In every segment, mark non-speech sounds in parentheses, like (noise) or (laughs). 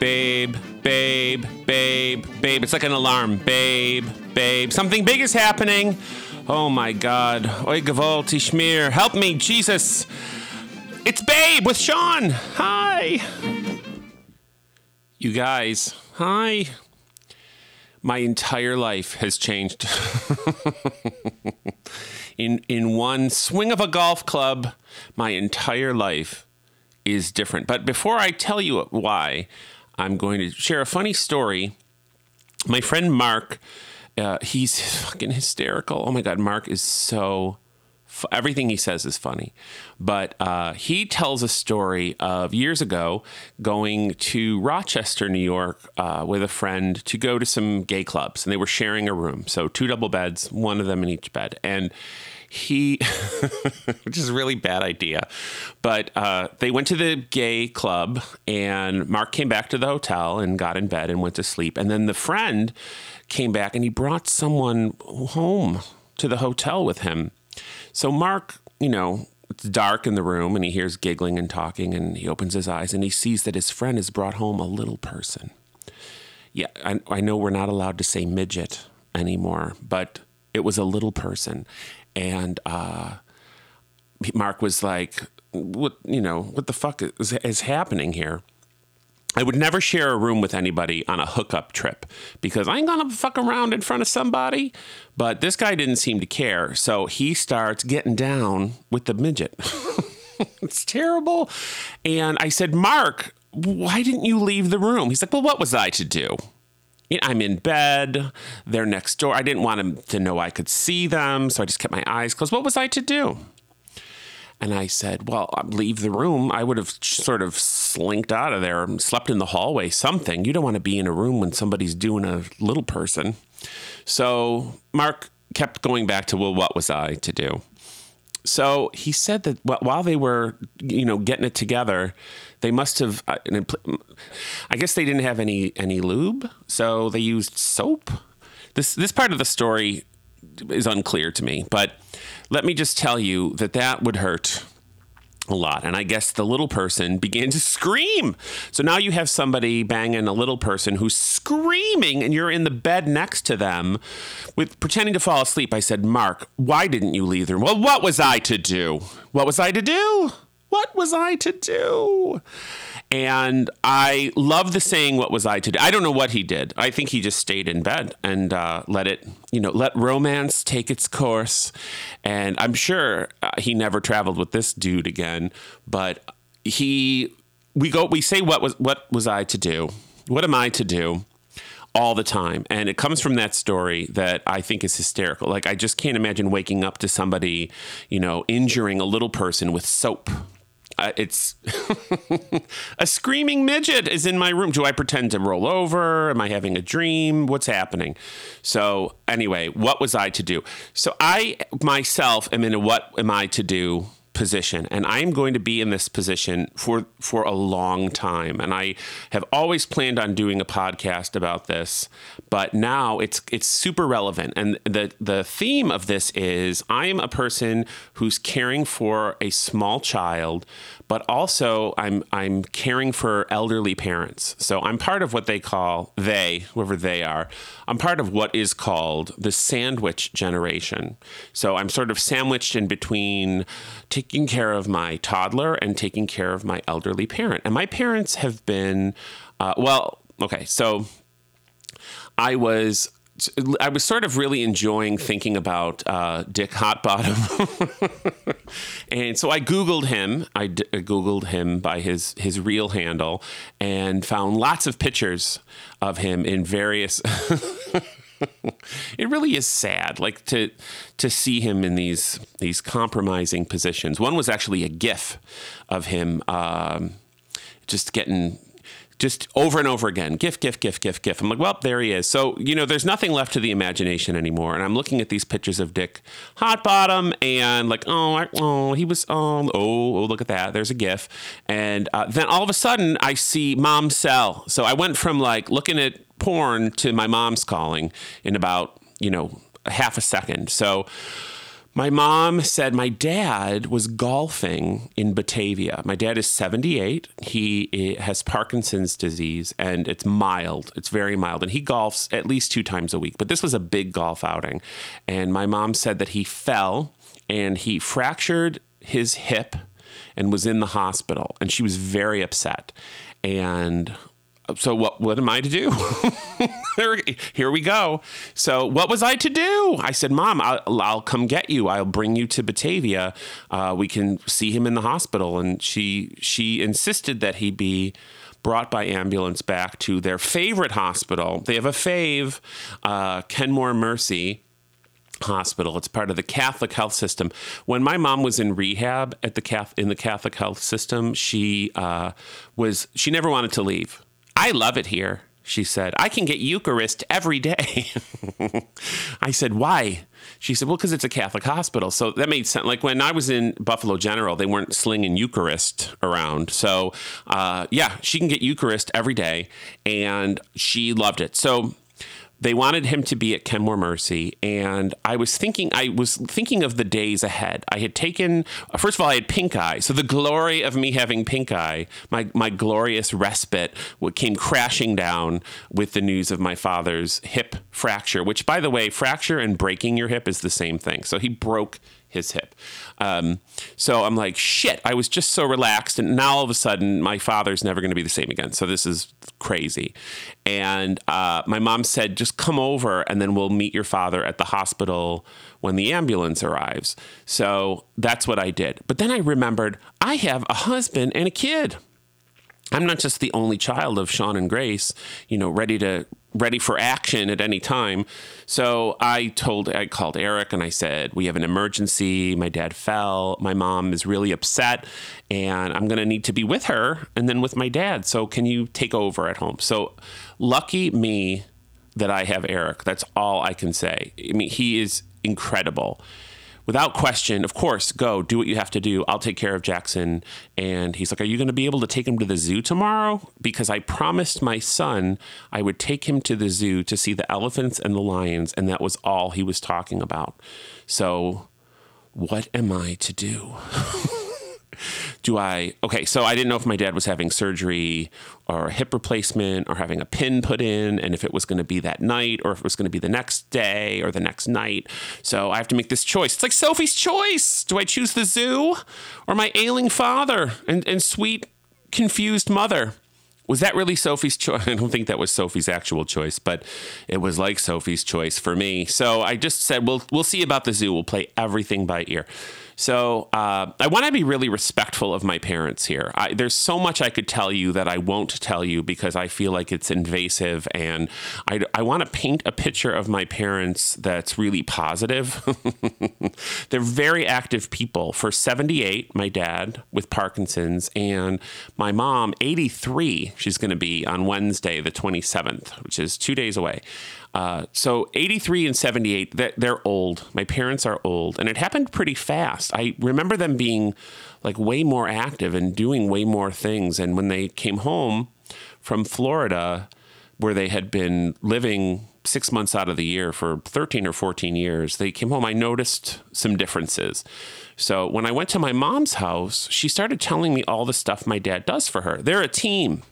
babe, babe, babe, babe. It's like an alarm. Babe, babe. Something big is happening. Oh my God. Oi, gewalt, ich mir. Help me, Jesus. It's Babe with Sean. Hi. You guys, hi. My entire life has changed. (laughs) in in one swing of a golf club, my entire life is different. But before I tell you why, I'm going to share a funny story. My friend Mark, uh, he's fucking hysterical. Oh my God, Mark is so. Everything he says is funny, but uh, he tells a story of years ago going to Rochester, New York, uh, with a friend to go to some gay clubs, and they were sharing a room, so two double beds, one of them in each bed, and he, (laughs) which is a really bad idea. But uh, they went to the gay club, and Mark came back to the hotel and got in bed and went to sleep. And then the friend came back and he brought someone home to the hotel with him. So Mark, you know, it's dark in the room and he hears giggling and talking and he opens his eyes and he sees that his friend has brought home a little person. Yeah, I, I know we're not allowed to say midget anymore, but it was a little person. And uh, Mark was like, "What you know? What the fuck is, is happening here?" I would never share a room with anybody on a hookup trip because I ain't gonna fuck around in front of somebody. But this guy didn't seem to care, so he starts getting down with the midget. (laughs) it's terrible. And I said, Mark, why didn't you leave the room? He's like, Well, what was I to do? I'm in bed. They're next door. I didn't want them to know I could see them, so I just kept my eyes closed. What was I to do? And I said, Well, I'd leave the room. I would have sort of slinked out of there, slept in the hallway, something. You don't want to be in a room when somebody's doing a little person. So Mark kept going back to, Well, what was I to do? So he said that while they were, you know, getting it together, they must have. uh, I guess they didn't have any any lube, so they used soap. This this part of the story is unclear to me, but let me just tell you that that would hurt a lot. And I guess the little person began to scream. So now you have somebody banging a little person who's screaming, and you're in the bed next to them with pretending to fall asleep. I said, Mark, why didn't you leave the room? Well, what was I to do? What was I to do? What was I to do? And I love the saying, What was I to do? I don't know what he did. I think he just stayed in bed and uh, let it, you know, let romance take its course. And I'm sure uh, he never traveled with this dude again, but he, we go, we say, What was, what was I to do? What am I to do? all the time. And it comes from that story that I think is hysterical. Like, I just can't imagine waking up to somebody, you know, injuring a little person with soap. Uh, it's (laughs) a screaming midget is in my room. Do I pretend to roll over? Am I having a dream? What's happening? So, anyway, what was I to do? So, I myself am in a what am I to do position. And I am going to be in this position for for a long time. And I have always planned on doing a podcast about this but now it's it's super relevant. And the the theme of this is I'm a person who's caring for a small child but also I'm I'm caring for elderly parents so I'm part of what they call they whoever they are I'm part of what is called the sandwich generation so I'm sort of sandwiched in between taking care of my toddler and taking care of my elderly parent. And my parents have been, uh, well, okay, so I was. I was sort of really enjoying thinking about uh, Dick Hotbottom, (laughs) and so I Googled him. I d- I Googled him by his his real handle, and found lots of pictures of him in various (laughs) it really is sad like to to see him in these these compromising positions one was actually a gif of him um, just getting just over and over again gif gif gif gif gif. I'm like well there he is. So you know there's nothing left to the imagination anymore. And i'm looking at these pictures of dick hot bottom and like oh I, oh he was oh, oh oh look at that. There's a gif. And uh, then all of a sudden i see mom cell. So i went from like looking at porn to my mom's calling in about you know half a second. So My mom said my dad was golfing in Batavia. My dad is 78. He eh, has Parkinson's disease and it's mild. It's very mild. And he golfs at least two times a week. But this was a big golf outing. And my mom said that he fell and he fractured his hip and was in the hospital. And she was very upset. And so what what am I to do? (laughs) Here we go. So what was I to do? I said, Mom, I'll, I'll come get you. I'll bring you to Batavia. Uh, we can see him in the hospital. And she she insisted that he be brought by ambulance back to their favorite hospital. They have a fave, uh, Kenmore Mercy hospital. It's part of the Catholic health system. When my mom was in rehab at the Catholic, in the Catholic health system, she uh, was she never wanted to leave. I love it here, she said. I can get Eucharist every day. (laughs) I said, Why? She said, Well, because it's a Catholic hospital. So that made sense. Like when I was in Buffalo General, they weren't slinging Eucharist around. So, uh, yeah, she can get Eucharist every day. And she loved it. So they wanted him to be at Kenmore Mercy, and I was thinking, I was thinking of the days ahead. I had taken, first of all, I had pink eye, so the glory of me having pink eye, my my glorious respite, came crashing down with the news of my father's hip fracture. Which, by the way, fracture and breaking your hip is the same thing. So he broke his hip. Um, so I'm like, shit, I was just so relaxed. And now all of a sudden, my father's never going to be the same again. So this is crazy. And uh, my mom said, just come over and then we'll meet your father at the hospital when the ambulance arrives. So that's what I did. But then I remembered I have a husband and a kid. I'm not just the only child of Sean and Grace, you know, ready to ready for action at any time. So I told, I called Eric and I said, We have an emergency. My dad fell. My mom is really upset and I'm going to need to be with her and then with my dad. So can you take over at home? So lucky me that I have Eric. That's all I can say. I mean, he is incredible without question, of course, go do what you have to do. I'll take care of Jackson. And he's like, Are you going to be able to take him to the zoo tomorrow? Because I promised my son I would take him to the zoo to see the elephants and the lions. And that was all he was talking about. So, what am I to do? (laughs) do I, okay, so I didn't know if my dad was having surgery or a hip replacement or having a pin put in and if it was going to be that night or if it was going to be the next day or the next night. So I have to make this choice. It's like Sophie's choice. Do I choose the zoo or my ailing father and, and sweet, confused mother? Was that really Sophie's choice? (laughs) I don't think that was Sophie's actual choice, but it was like Sophie's choice for me. So I just said, "We'll we'll see about the zoo. We'll play everything by ear." So uh, I want to be really respectful of my parents here. I, there's so much I could tell you that I won't tell you because I feel like it's invasive, and I, I want to paint a picture of my parents that's really positive. (laughs) They're very active people. For 78, my dad with Parkinson's, and my mom, 83, she's going to be on Wednesday, the 27th, which is two days away. Uh, so 83 and 78, they're, they're old. My parents are old, and it happened pretty fast. I remember them being like way more active and doing way more things. And when they came home from Florida, where they had been living six months out of the year for 13 or 14 years, they came home. I noticed some differences. So when I went to my mom's house, she started telling me all the stuff my dad does for her. They're a team.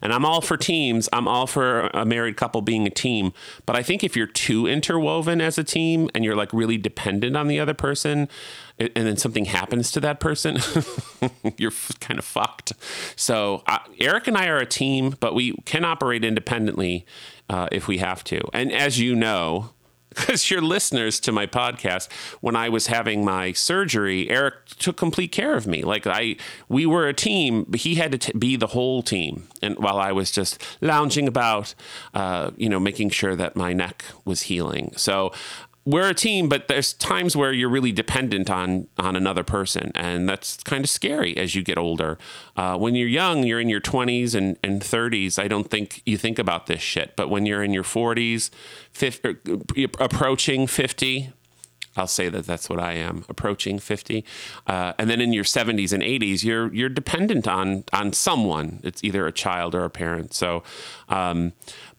And I'm all for teams. I'm all for a married couple being a team. But I think if you're too interwoven as a team and you're like really dependent on the other person, and then something happens to that person, (laughs) you're kind of fucked. So uh, Eric and I are a team, but we can operate independently uh, if we have to. And as you know, because you're listeners to my podcast. When i was having my surgery eric took complete care of me. Like i we were a team. But he had to t- be the whole team. And while i was just lounging about uh, you know making sure that my neck was healing. So we're a team, but there's times where you're really dependent on on another person, and that's kind of scary as you get older. Uh, when you're young, you're in your 20s and, and 30s. I don't think you think about this shit, but when you're in your 40s, 50, er, approaching 50, I'll say that that's what I am, approaching 50. Uh, and then in your 70s and 80s, you're you're dependent on on someone. It's either a child or a parent. So um,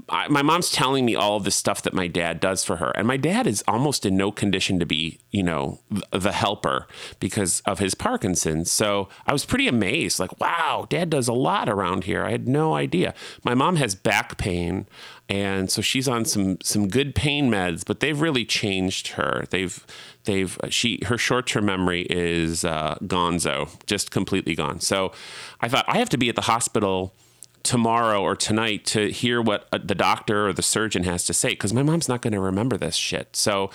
I, my mom's telling me all of the stuff that my dad does for her, and my dad is almost in no condition to be, you know, the helper because of his Parkinson's. So I was pretty amazed, like, wow, dad does a lot around here. I had no idea. My mom has back pain, and so she's on some some good pain meds, but they've really changed her. They've they've she her short term memory is uh, gonzo, just completely gone. So I thought I have to be at the hospital tomorrow or tonight to hear what uh, the doctor or the surgeon has to say because my mom's not going to remember this shit. So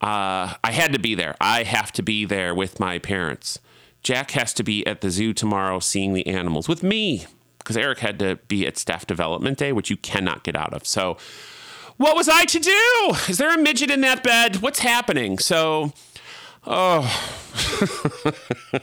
uh, I had to be there. I have to be there with my parents. Jack has to be at the zoo tomorrow seeing the animals with me because Eric had to be at staff development day, which you cannot get out of. So, what was I to do? Is there a midget in that bed? What's happening? So, oh,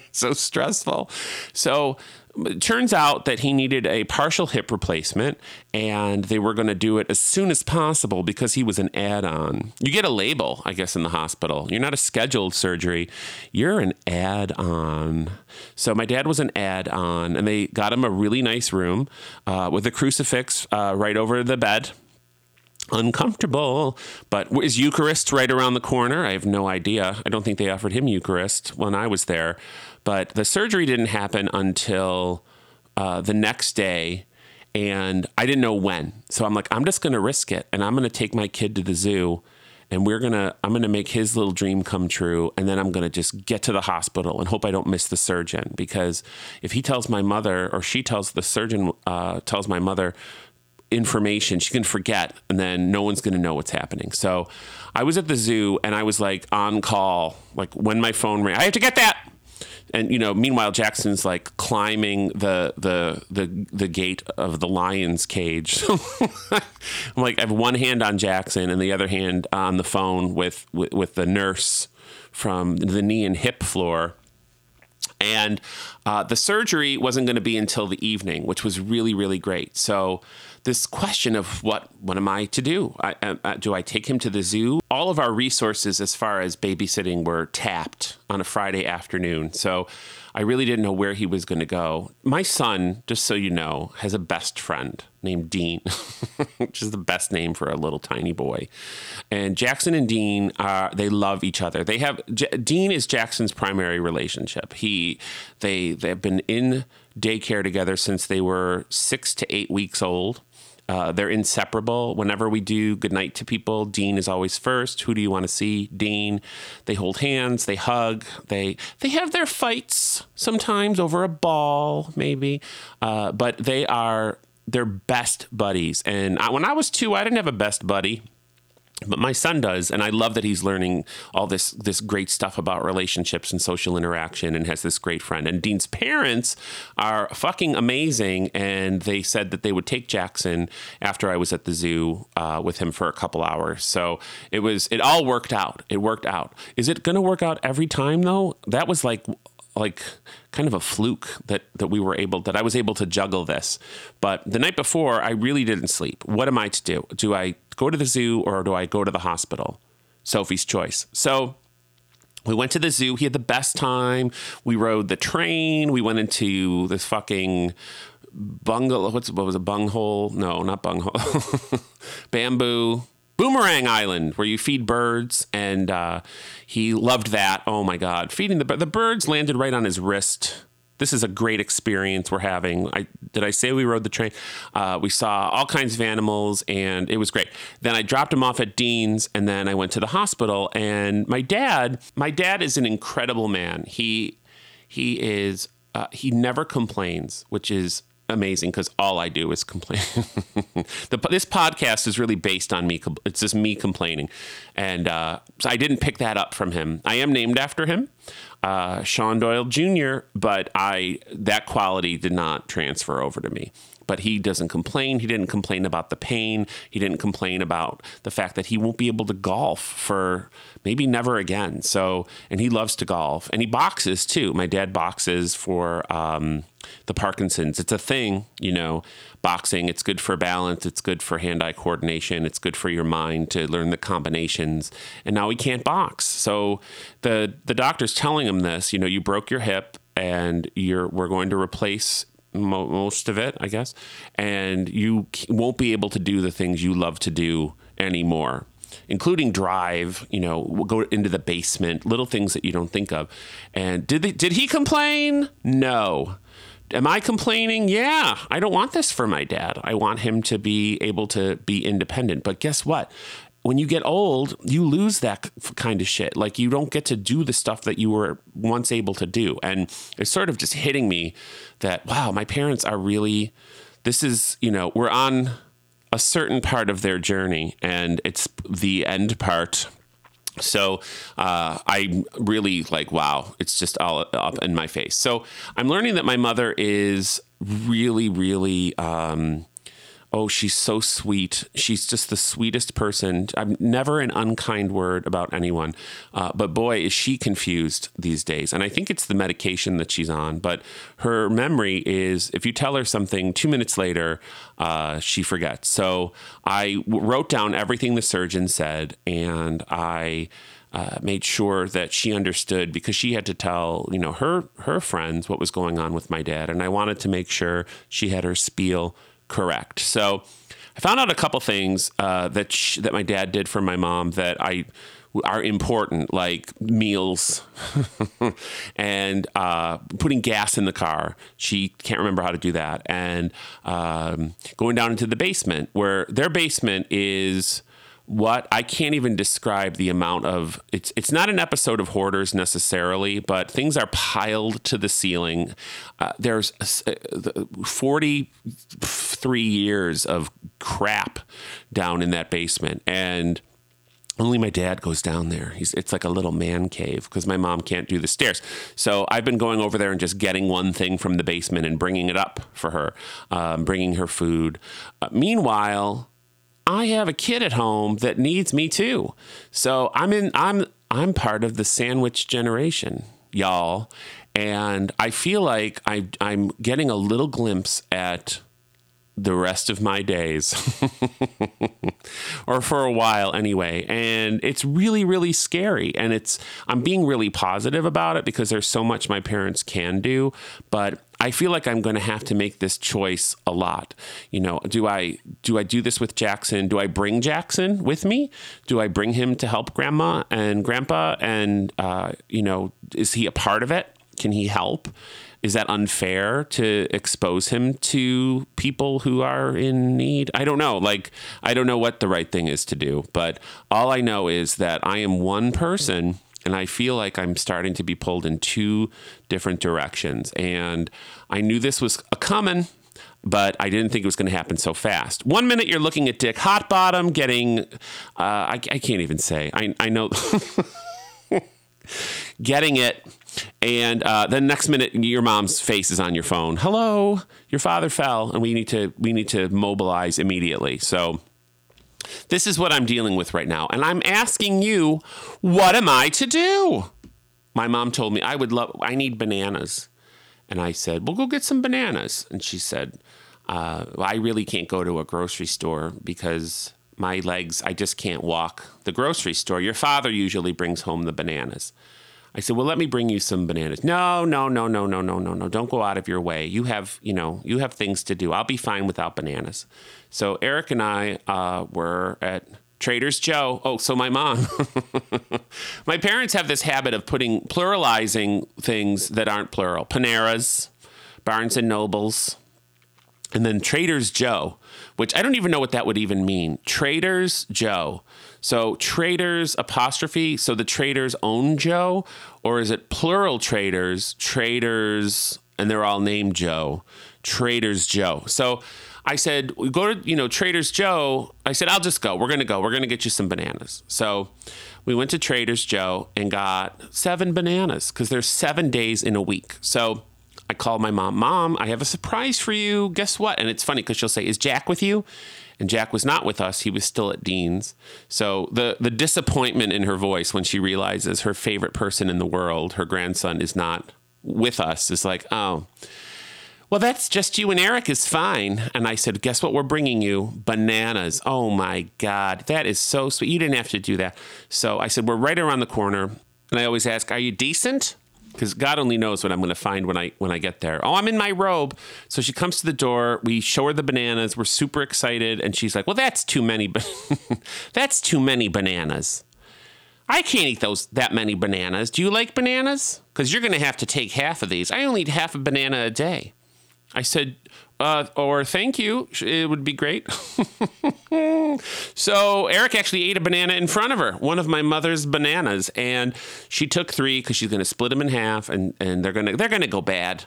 (laughs) so stressful. So, it turns out that he needed a partial hip replacement and they were going to do it as soon as possible because he was an add on. You get a label, I guess, in the hospital. You're not a scheduled surgery, you're an add on. So my dad was an add on and they got him a really nice room uh, with a crucifix uh, right over the bed uncomfortable. But is Eucharist right around the corner? I have no idea. I don't think they offered him Eucharist when I was there. But the surgery didn't happen until uh, the next day. And I didn't know when. So I'm like, I'm just going to risk it. And I'm going to take my kid to the zoo. And we're to, I'm going to make his little dream come true. And then I'm going to just get to the hospital and hope I don't miss the surgeon. Because if he tells my mother, or she tells the surgeon, uh, tells my mother, information she can forget and then no one's going to know what's happening so i was at the zoo and i was like on call like when my phone rang i have to get that and you know meanwhile jackson's like climbing the the the, the gate of the lion's cage. (laughs) I'm like i have one hand on jackson and the other hand on the phone with with, with the nurse from the knee and hip floor. And uh, the surgery wasn't going to be until the evening which was really really great. So this question of what what am I to do? I, uh, do I take him to the zoo? All of our resources as far as babysitting were tapped on a Friday afternoon, so I really didn't know where he was going to go. My son, just so you know, has a best friend named Dean, (laughs) which is the best name for a little tiny boy. And Jackson and Dean, uh, they love each other. They have J- Dean is Jackson's primary relationship. He they they've been in daycare together since they were six to eight weeks old. Uh, they're inseparable. Whenever we do goodnight to people, Dean is always first. Who do you want to see? Dean. They hold hands. They hug. They they have their fights sometimes over a ball, maybe, uh, but they are their best buddies. And I, when I was two, I didn't have a best buddy but my son does and i love that he's learning all this this great stuff about relationships and social interaction and has this great friend and dean's parents are fucking amazing and they said that they would take jackson after i was at the zoo uh, with him for a couple hours so it was it all worked out it worked out is it going to work out every time though that was like like kind of a fluke that that we were able that I was able to juggle this. But the night before, I really didn't sleep. What am I to do? Do I go to the zoo or do I go to the hospital? Sophie's choice. So we went to the zoo. He had the best time. We rode the train. We went into this fucking bungalow. What's what was a bunghole? No, not bunghole. (laughs) Bamboo Boomerang Island, where you feed birds, and uh, he loved that. Oh my God, feeding the the birds landed right on his wrist. This is a great experience we're having. I, did I say we rode the train? Uh, we saw all kinds of animals, and it was great. Then I dropped him off at Dean's, and then I went to the hospital. And my dad, my dad is an incredible man. He he is uh, he never complains, which is amazing because all I do is complain. (laughs) the, this podcast is really based on me. It's just me complaining, and uh, so I didn't pick that up from him. I am named after him, uh, Sean Doyle Jr., but I that quality did not transfer over to me but he doesn't complain. He didn't complain about the pain. He didn't complain about the fact that he won't be able to golf for maybe never again. So, and he loves to golf and he boxes too. My dad boxes for um, the Parkinson's. It's a thing, you know, boxing. It's good for balance. It's good for hand eye coordination. It's good for your mind to learn the combinations. And now he can't box. So the, the doctor's telling him this, you know, you broke your hip and you're, we're going to replace mo- most of it, I guess, and you won't be able to do the things you love to do anymore including drive, you know, go into the basement, little things that you don't think of. And did they, did he complain? No. Am I complaining? Yeah, I don't want this for my dad. I want him to be able to be independent. But guess what? When you get old, you lose that kind of shit. Like you don't get to do the stuff that you were once able to do. And it's sort of just hitting me that, wow, my parents are really, this is, you know, we're on a certain part of their journey and it's the end part so uh, I'm really like, wow, it's just all up in my face. So I'm learning that my mother is really, really um, Oh, she's so sweet. She's just the sweetest person. I'm never an unkind word about anyone. Uh, but boy, is she confused these days. And I think it's the medication that she's on. But her memory is if you tell her something two minutes later, uh, she forgets. So I wrote down everything the surgeon said and I. Uh, made sure that she understood because she had to tell you know her her friends what was going on with my dad, and I wanted to make sure she had her spiel correct. So I found out a couple things uh, that sh- that my dad did for my mom that I are important, like meals (laughs) and uh, putting gas in the car. She can't remember how to do that, and um, going down into the basement where their basement is what I can't even describe the amount of it's it's not an episode of hoarders necessarily, but things are piled to the ceiling. Uh, there's uh, 43 years of crap down in that basement and only my dad goes down there. He's it's like a little man cave because my mom can't do the stairs. So I've been going over there and just getting one thing from the basement and bringing it up for her, um, bringing her food. Uh, meanwhile, I have a kid at home that needs me too. So I'm in I'm I'm part of the sandwich generation, y'all. And I feel like I I'm getting a little glimpse at the rest of my days, (laughs) or for a while anyway. And it's really, really scary. And it's, I'm being really positive about it because there's so much my parents can do. But I feel like I'm going to have to make this choice a lot. You know, do I do I do this with Jackson? Do I bring Jackson with me? Do I bring him to help grandma and grandpa? And uh, you know, is he a part of it? Can he help? is that unfair to expose him to people who are in need? I don't know. Like, I don't know what the right thing is to do, but all I know is that I am one person and I feel like I'm starting to be pulled in two different directions. And I knew this was a coming, but I didn't think it was going to happen so fast. One minute you're looking at Dick Hotbottom getting, uh, I, I can't even say. I, I know. (laughs) getting it and uh, then next minute your mom's face is on your phone hello your father fell and we need to we need to mobilize immediately so this is what i'm dealing with right now and i'm asking you what am i to do? My mom told me i would love i need bananas. And i said well go get some bananas. And she said uh, i really can't go to a grocery store because my legs i just can't walk the grocery store. Your father usually brings home the bananas I said, "Well, let me bring you some bananas." No, no, no, no, no, no, no, no. Don't go out of your way. You have, you know, you have things to do. I'll be fine without bananas. So Eric and I uh, were at Trader's Joe. Oh, so my mom. (laughs) my parents have this habit of putting pluralizing things that aren't plural. Panera's, Barnes and Nobles, and then Trader's Joe, which I don't even know what that would even mean. Trader's Joe. So traders apostrophe. So the traders own Joe, or is it plural traders? Traders, and they're all named Joe. Traders Joe. So I said, we go to you know Traders Joe. I said, I'll just go. We're gonna go. We're gonna get you some bananas. So we went to Traders Joe and got seven bananas because there's seven days in a week. So I called my mom. Mom, I have a surprise for you. Guess what? And it's funny because she'll say, "Is Jack with you?" And Jack was not with us. He was still at Dean's. So the the disappointment in her voice when she realizes her favorite person in the world, her grandson, is not with us is like, oh. Well, that's just you and Eric is fine. And I said, Guess what we're bringing you? Bananas. Oh my God. That is so sweet. You didn't have to do that. So I said, We're right around the corner. And I always ask, Are you decent? Because God only knows what I'm going to find when I when I get there. Oh, I'm in my robe. So she comes to the door. We show her the bananas. We're super excited, and she's like, "Well, that's too many. Ba- (laughs) that's too many bananas. I can't eat those that many bananas. Do you like bananas? Because you're going to have to take half of these. I only eat half a banana a day." I said, uh, or thank you. It would be great. (laughs) so Eric actually ate a banana in front of her, one of my mother's bananas, and she took three because she's going to split them in half, and, and they're gonna they're gonna go bad.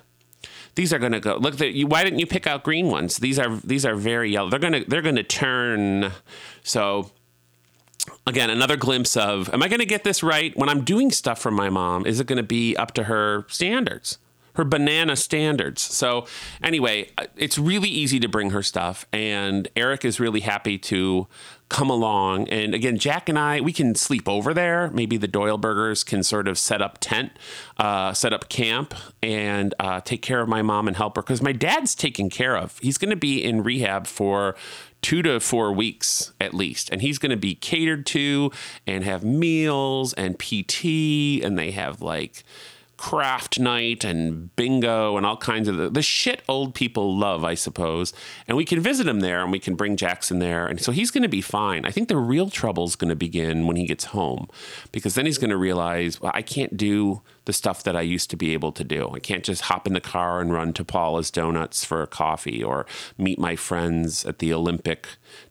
These are gonna go. Look, you, why didn't you pick out green ones? These are these are very yellow. They're gonna they're gonna turn. So again, another glimpse of am I going to get this right when I'm doing stuff for my mom? Is it going to be up to her standards? Her banana standards. So anyway, it's really easy to bring her stuff, and Eric is really happy to come along. And again, Jack and I, we can sleep over there. Maybe the Doyle Burgers can sort of set up tent, uh, set up camp, and uh, take care of my mom and help her because my dad's taken care of. He's going to be in rehab for two to four weeks at least. And he's going to be catered to and have meals and PT, and they have like craft night and bingo and all kinds of the, the shit old people love, I suppose. And we can visit him there and we can bring Jackson there. And so he's going to be fine. I think the real trouble is going to begin when he gets home because then he's going to realize, well, I can't do the stuff that I used to be able to do. I can't just hop in the car and run to Paula's Donuts for a coffee or meet my friends at the Olympic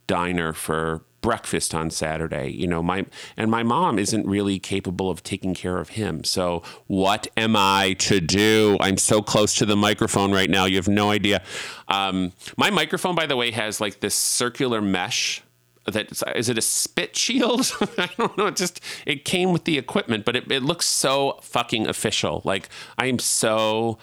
diner for breakfast on Saturday. You know, my and my mom isn't really capable of taking care of him. So what am I to do? I'm so close to the microphone right now. You have no idea. Um, my microphone, by the way, has like this circular mesh. That is it a spit shield? (laughs) I don't know. It just it came with the equipment, but it, it looks so fucking official. Like I am so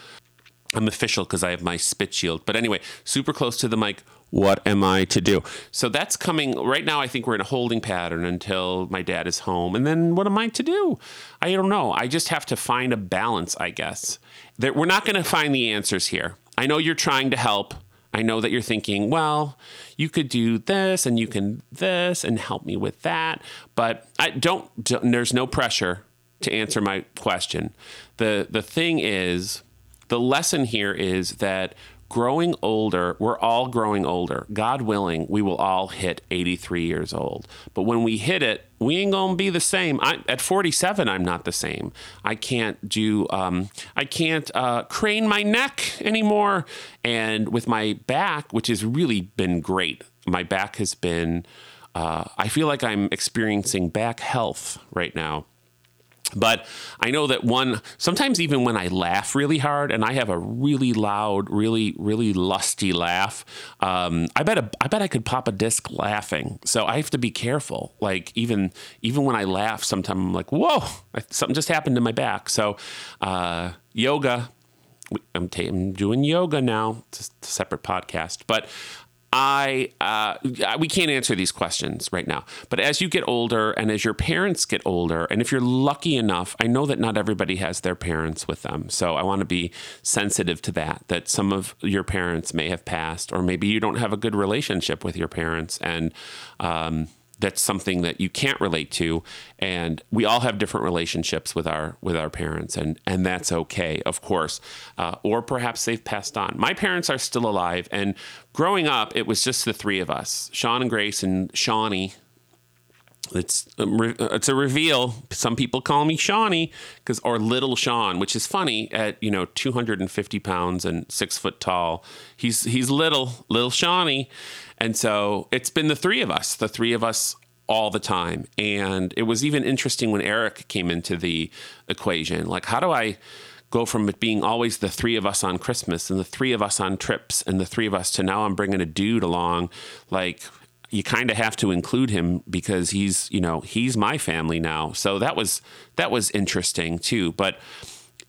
I'm official because I have my spit shield. But anyway, super close to the mic what am I to do? So that's coming right now. I think we're in a holding pattern until my dad is home. And then what am I to do? I don't know. I just have to find a balance, I guess. That we're not going to find the answers here. I know you're trying to help. I know that you're thinking, well, you could do this and you can this and help me with that. But I don't, don't there's no pressure to answer my question. The the thing is, the lesson here is that growing older, we're all growing older. God willing, we will all hit 83 years old. But when we hit it, we ain't gonna be the same. I, at 47, I'm not the same. I can't do, um, I can't uh, crane my neck anymore. And with my back, which has really been great, my back has been. Uh, I feel like I'm experiencing back health right now. But I know that one, sometimes even when I laugh really hard and I have a really loud, really, really lusty laugh, um, I bet a, I bet I could pop a disc laughing. So I have to be careful. Like even even when I laugh, sometimes I'm like, whoa, something just happened to my back. So uh, yoga, I'm, t- I'm, doing yoga now. It's a separate podcast, but I uh, we can't answer these questions right now. But as you get older, and as your parents get older, and if you're lucky enough, I know that not everybody has their parents with them. So I want to be sensitive to that. That some of your parents may have passed, or maybe you don't have a good relationship with your parents, and um, that's something that you can't relate to. And we all have different relationships with our with our parents and and that's okay of course. Uh, or perhaps they've passed on. My parents are still alive and growing up it was just the three of us sean and grace and shawnee. It's it's a reveal. Some people call me Shawnee because or Little Sean, which is funny. At you know 250 pounds and six foot tall, he's he's little, little Shawnee, and so it's been the three of us, the three of us all the time. And it was even interesting when Eric came into the equation. Like, how do I go from it being always the three of us on Christmas and the three of us on trips and the three of us to now I'm bringing a dude along? Like, you kind of have to include him because he's, you know, he's my family now. So that was that was interesting too. But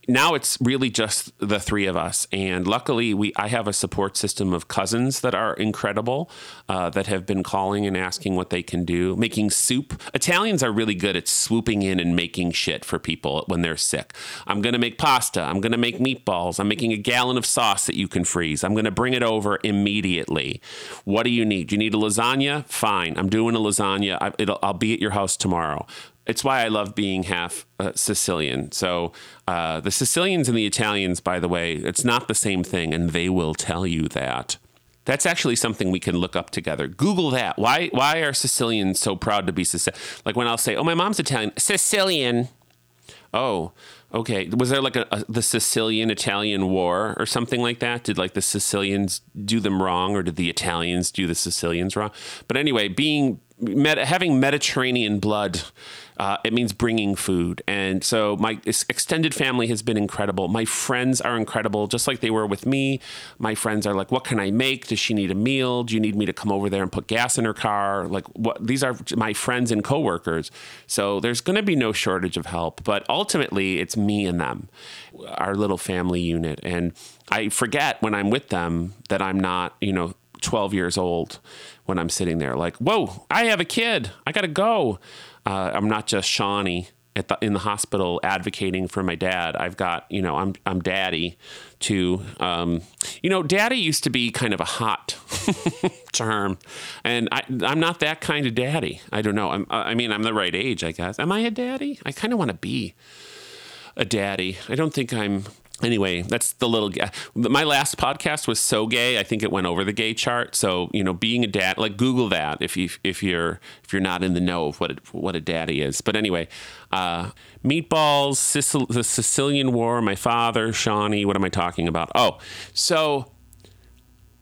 now it's really just the three of us. And luckily we i have a support system of cousins that are incredible uh, that have been calling and asking what they can do making soup. Italians are really good at swooping in and making shit for people when they're sick. I'm going to make pasta. I'm going to make meatballs. I'm making a gallon of sauce that you can freeze. I'm going to bring it over immediately. What do you need? You need a lasagna? Fine. I'm doing a lasagna. I, will be at your house tomorrow it's why I love being half uh, Sicilian. So uh, the Sicilians and the Italians, by the way, it's not the same thing, and they will tell you that. That's actually something we can look up together. Google that. Why why are Sicilians so proud to be Sicilian? Like when I'll say, "Oh, my mom's Italian." Sicilian. Oh, okay. Was there like a, a, the Sicilian Italian War or something like that? Did like the Sicilians do them wrong, or did the Italians do the Sicilians wrong? But anyway, being having Mediterranean blood, uh, it means bringing food. And so my extended family has been incredible. My friends are incredible, just like they were with me. My friends are like, "What can I make? Does she need a meal? Do you need me to come over there and put gas in her car?" Like, what? These are my friends and coworkers. So there's going to be no shortage of help. But ultimately, it's me and them, our little family unit. And I forget when I'm with them that I'm not, you know, 12 years old when I'm sitting there, like, whoa, I have a kid. I got to go. Uh, I'm not just Shawnee at the, in the hospital advocating for my dad. I've got, you know, I'm, I'm daddy to, Um, you know, daddy used to be kind of a hot (laughs) term and I, I'm not that kind of daddy. I don't know. I'm, I mean, I'm the right age, I guess. Am I a daddy? I kind of want to be a daddy. I don't think I'm anyway, that's the little. My last podcast was so gay. I think it went over the gay chart. So you know, being a dad, like Google that if you if you're if you're not in the know of what what a daddy is. But anyway, uh, meatballs, Sicil- the Sicilian War, my father, Shawnee. What am I talking about? Oh, so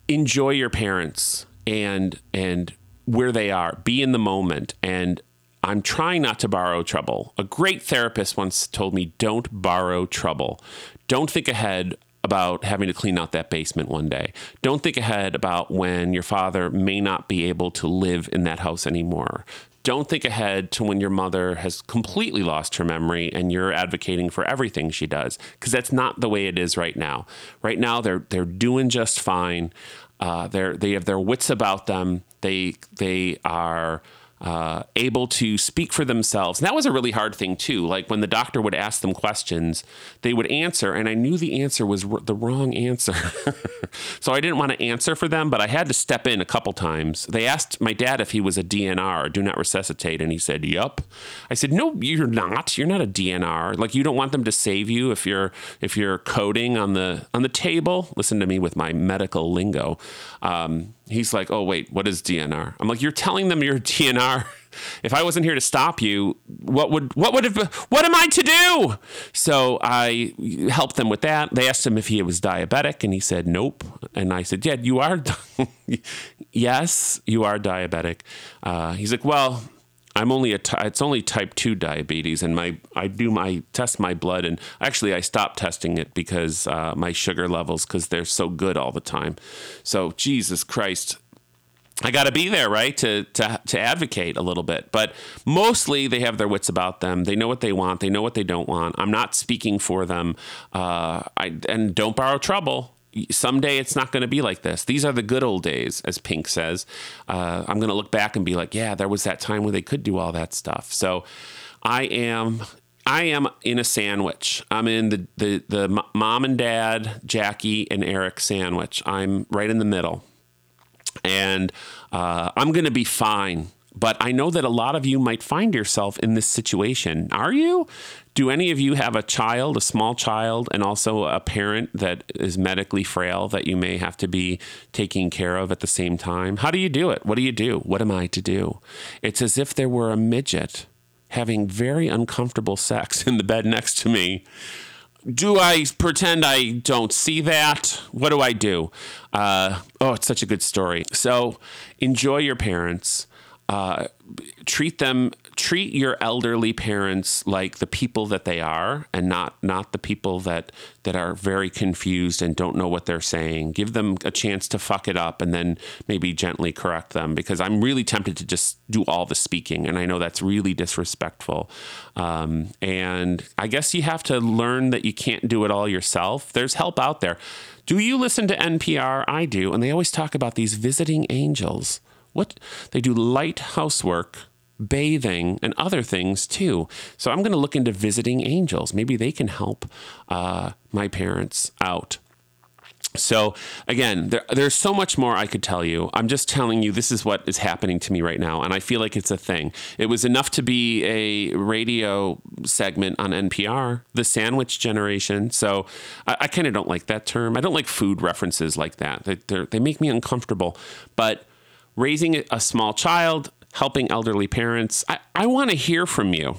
enjoy your parents and and where they are. Be in the moment and I'm trying not to borrow trouble. A great therapist once told me, don't borrow trouble. Don't think ahead about having to clean out that basement one day. Don't think ahead about when your father may not be able to live in that house anymore. Don't think ahead to when your mother has completely lost her memory and you're advocating for everything she does, because that's not the way it is right now. Right now, they're they're doing just fine. Uh, they're they have their wits about them. They they are uh, able to speak for themselves. And that was a really hard thing too. Like when the doctor would ask them questions, they would answer, and I knew the answer was r- the wrong answer. (laughs) so I didn't want to answer for them, but I had to step in a couple times. They asked my dad if he was a DNR, do not resuscitate, and he said, "Yup." I said, "No, you're not. You're not a DNR. Like you don't want them to save you if you're if you're coding on the on the table. Listen to me with my medical lingo." Um, he's like, "Oh wait, what is DNR?" I'm like, "You're telling them you're (laughs) DNR. If I wasn't here to stop you, what would what would have what am I to do?" So I helped them with that. They asked him if he was diabetic, and he said, "Nope." And I said, "Yeah, you are. (laughs) yes, you are diabetic." Uh, he's like, "Well." I'm only a t- it's only type 2 diabetes and my I do my test my blood and actually I stopped testing it because uh, my sugar levels cuz they're so good all the time. So Jesus Christ I got to be there, right, to, to to advocate a little bit. But mostly, they have their wits about them. They know what they want. They know what they don't want. I'm not speaking for them. Uh, I and don't borrow trouble someday it's not going to be like this. These are the good old days, as Pink says. Uh, I'm going to look back and be like, yeah, there was that time where they could do all that stuff. So I am. I am in a sandwich. I'm in the, the, the mom and dad, Jackie and Eric sandwich. I'm right in the middle. And uh, I'm going to be fine but I know that a lot of you might find yourself in this situation. Are you? Do any of you have a child, a small child, and also a parent that is medically frail that you may have to be taking care of at the same time? How do you do it? What do you do? What am I to do? It's as if there were a midget having very uncomfortable sex in the bed next to me. Do I pretend I don't see that? What do I do? Uh, oh, it's such a good story. So enjoy your parents uh, treat them treat your elderly parents like the people that they are and not not the people that that are very confused and don't know what they're saying. Give them a chance to fuck it up and then maybe gently correct them because i'm really tempted to just do all the speaking and i know that's really disrespectful. Um, and i guess you have to learn that you can't do it all yourself. There's help out there. Do you listen to npr i do. And they always talk about these visiting angels what they do light housework, bathing, and other things too. So I'm going to look into visiting angels. Maybe they can help uh, my parents out. So again, there, there's so much more I could tell you. I'm just telling you this is what is happening to me right now, and I feel like it's a thing. It was enough to be a radio segment on NPR, the sandwich generation. So I, I kind of don't like that term. I don't like food references like that. They, they make me uncomfortable. But raising a small child, helping elderly parents, I, I want to hear from you.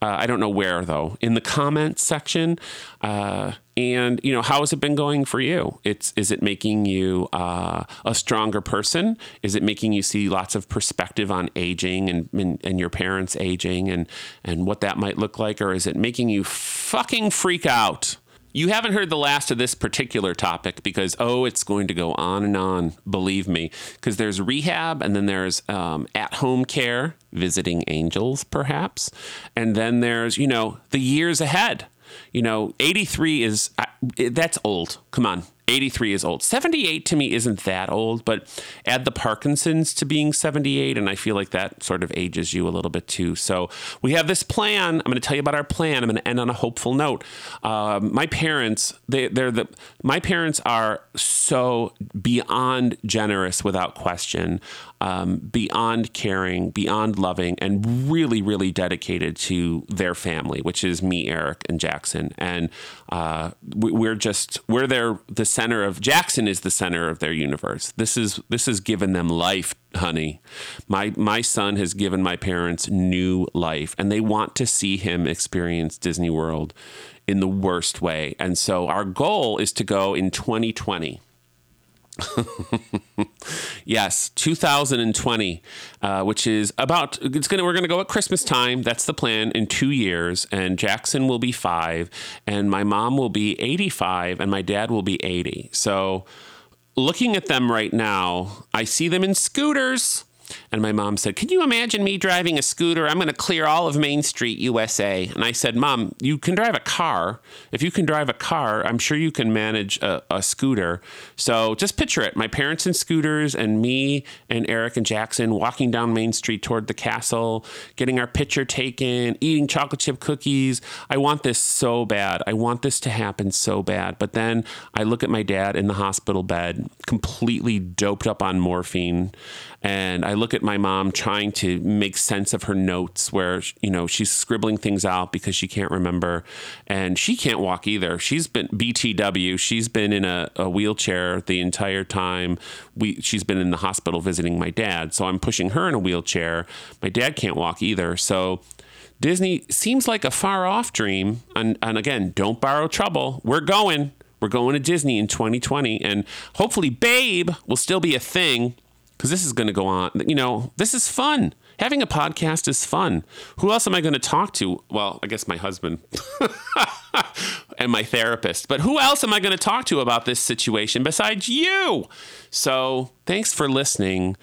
Uh, I don't know where though. In the comments section, uh, and you know how has it been going for you? It's is it making you uh, a stronger person? Is it making you see lots of perspective on aging and, and and your parents aging and and what that might look like, or is it making you fucking freak out? You haven't heard the last of this particular topic because, oh, it's going to go on and on, believe me. Because there's rehab and then there's um, at home care, visiting angels, perhaps. And then there's, you know, the years ahead. You know, 83 is, uh, that's old. Come on. 83 is old. 78 to me isn't that old, but add the Parkinson's to being 78, and I feel like that sort of ages you a little bit too. So we have this plan. I'm going to tell you about our plan. I'm going to end on a hopeful note. Uh, my parents, they, they're the my parents are so beyond generous without question, um, beyond caring, beyond loving, and really, really dedicated to their family, which is me, Eric, and Jackson. And uh, we're just we're their the center of Jackson is the center of their universe. This is this has given them life, honey. My my son has given my parents new life, and they want to see him experience Disney World in the worst way. And so our goal is to go in 2020. (laughs) yes, 2020, uh, which is about it's gonna we're gonna go at Christmas time. That's the plan in two years, and Jackson will be five, and my mom will be 85, and my dad will be 80. So, looking at them right now, I see them in scooters. And my mom said, Can you imagine me driving a scooter? I'm going to clear all of Main Street, USA. And I said, Mom, you can drive a car. If you can drive a car, I'm sure you can manage a, a scooter. So just picture it my parents in scooters, and me and Eric and Jackson walking down Main Street toward the castle, getting our picture taken, eating chocolate chip cookies. I want this so bad. I want this to happen so bad. But then I look at my dad in the hospital bed, completely doped up on morphine. And I look at my mom trying to make sense of her notes where, you know, she's scribbling things out because she can't remember. And she can't walk either. She's been BTW. She's been in a, a wheelchair the entire time. We, she's been in the hospital visiting my dad. So I'm pushing her in a wheelchair. My dad can't walk either. So Disney seems like a far off dream. And, and again, don't borrow trouble. We're going. We're going to Disney in 2020. And hopefully, Babe will still be a thing because this is going to go on. You know, this is fun. Having a podcast is fun. Who else am I going to talk to? Well, I guess my husband (laughs) and my therapist. But who else am I going to talk to about this situation besides you? So thanks for listening.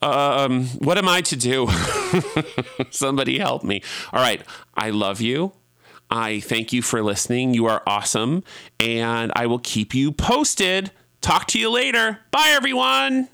Um, what am I to do? (laughs) Somebody help me. All right. I love you. I thank you for listening. You are awesome. And I will keep you posted. Talk to you later. Bye, everyone.